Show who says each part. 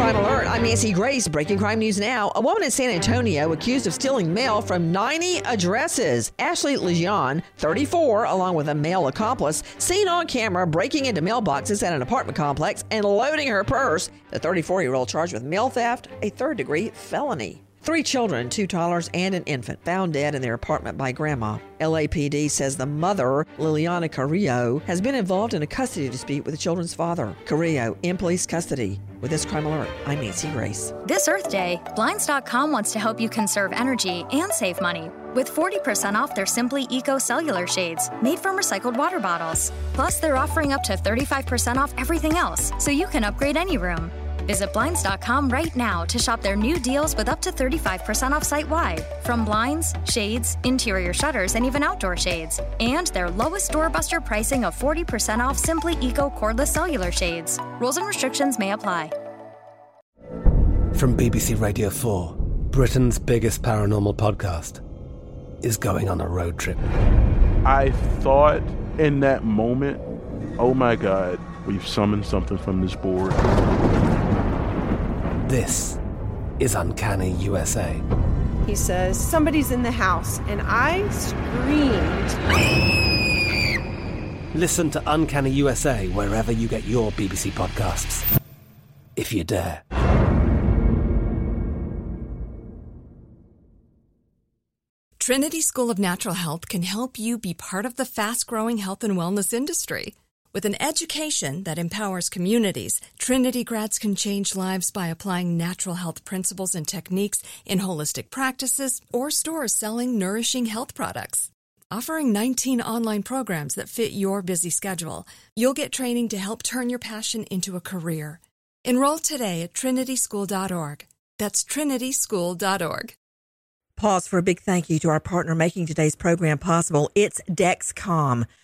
Speaker 1: Crime Alert. I'm Nancy Grace. Breaking crime news now. A woman in San Antonio accused of stealing mail from 90 addresses. Ashley Lejean, 34, along with a male accomplice, seen on camera breaking into mailboxes at an apartment complex and loading her purse. The 34 year old charged with mail theft, a third degree felony. Three children, two toddlers, and an infant found dead in their apartment by grandma. LAPD says the mother, Liliana Carrillo, has been involved in a custody dispute with the children's father. Carrillo in police custody. With this crime alert, I'm Nancy Grace.
Speaker 2: This Earth Day, Blinds.com wants to help you conserve energy and save money with 40% off their Simply Eco Cellular Shades made from recycled water bottles. Plus, they're offering up to 35% off everything else, so you can upgrade any room. Visit Blinds.com right now to shop their new deals with up to 35% off site wide. From blinds, shades, interior shutters, and even outdoor shades. And their lowest doorbuster pricing of 40% off Simply Eco Cordless Cellular Shades. Rules and restrictions may apply.
Speaker 3: From BBC Radio 4, Britain's biggest paranormal podcast is going on a road trip.
Speaker 4: I thought in that moment, oh my God, we've summoned something from this board.
Speaker 3: This is Uncanny USA.
Speaker 5: He says, Somebody's in the house, and I screamed.
Speaker 3: Listen to Uncanny USA wherever you get your BBC podcasts, if you dare.
Speaker 6: Trinity School of Natural Health can help you be part of the fast growing health and wellness industry. With an education that empowers communities, Trinity grads can change lives by applying natural health principles and techniques in holistic practices or stores selling nourishing health products. Offering 19 online programs that fit your busy schedule, you'll get training to help turn your passion into a career. Enroll today at trinityschool.org. That's trinityschool.org.
Speaker 1: Pause for a big thank you to our partner making today's program possible. It's Dexcom.